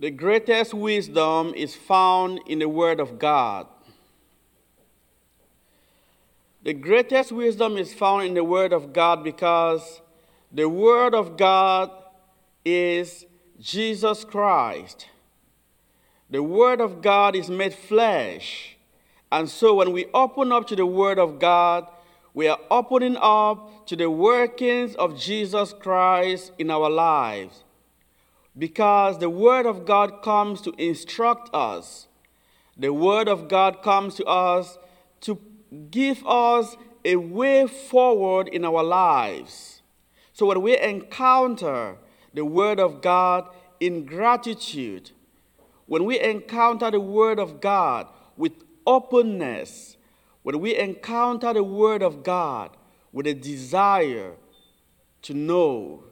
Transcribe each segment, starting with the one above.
The greatest wisdom is found in the Word of God. The greatest wisdom is found in the Word of God because the Word of God is Jesus Christ. The Word of God is made flesh. And so when we open up to the Word of God, we are opening up to the workings of Jesus Christ in our lives. Because the Word of God comes to instruct us, the Word of God comes to us to give us a way forward in our lives. So when we encounter the Word of God in gratitude, when we encounter the Word of God with openness, when we encounter the Word of God with a desire to know,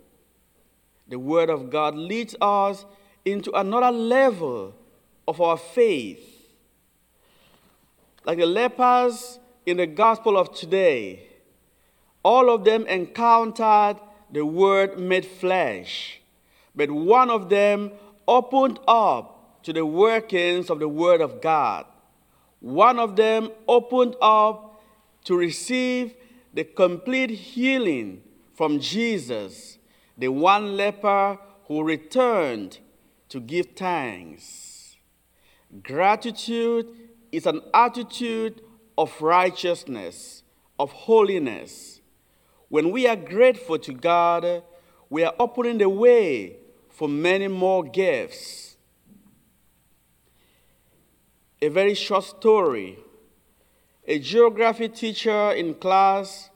the Word of God leads us into another level of our faith. Like the lepers in the gospel of today, all of them encountered the Word made flesh, but one of them opened up to the workings of the Word of God. One of them opened up to receive the complete healing from Jesus, the one leper who returned to give thanks. Gratitude is an attitude of righteousness, of holiness. When we are grateful to God, we are opening the way for many more gifts. A very short story. A geography teacher in class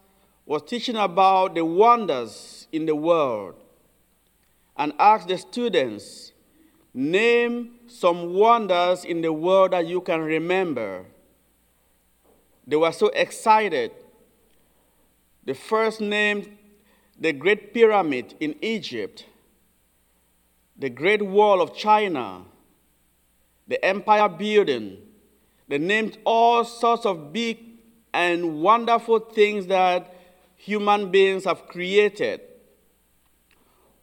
was teaching about the wonders in the world and asked the students, Name some wonders in the world that you can remember. They were so excited. The first named the Great Pyramid in Egypt, the Great Wall of China, the Empire Building. They named all sorts of big and wonderful things that human beings have created.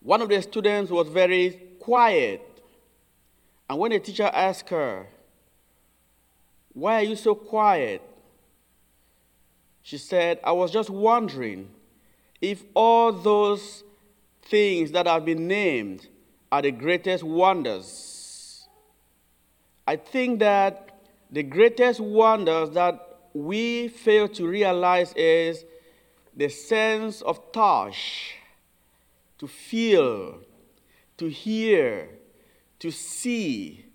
One of the students was very quiet. And when the teacher asked her, Why are you so quiet? She said, I was just wondering if all those things that have been named are the greatest wonders. I think that the greatest wonders that we fail to realize is the sense of touch, to feel, to hear, to see,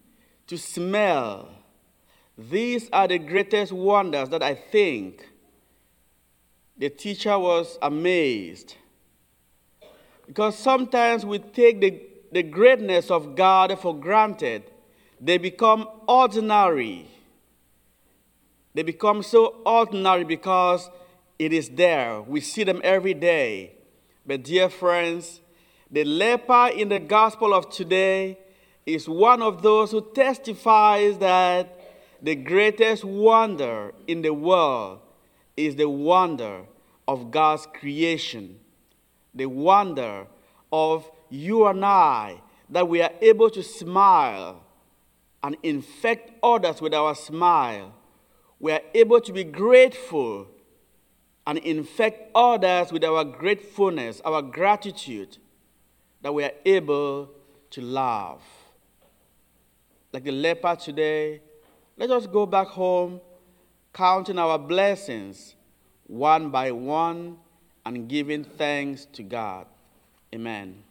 to smell. These are the greatest wonders that I think the teacher was amazed. Because sometimes we take the, the greatness of God for granted, they become ordinary. They become so ordinary because it is there. We see them every day. But, dear friends, the leper in the gospel of today is one of those who testifies that the greatest wonder in the world is the wonder of God's creation, the wonder of you and I, that we are able to smile and infect others with our smile. We are able to be grateful and infect others with our gratefulness, our gratitude, that we are able to love. Like the leper today, let us go back home counting our blessings one by one and giving thanks to God. Amen.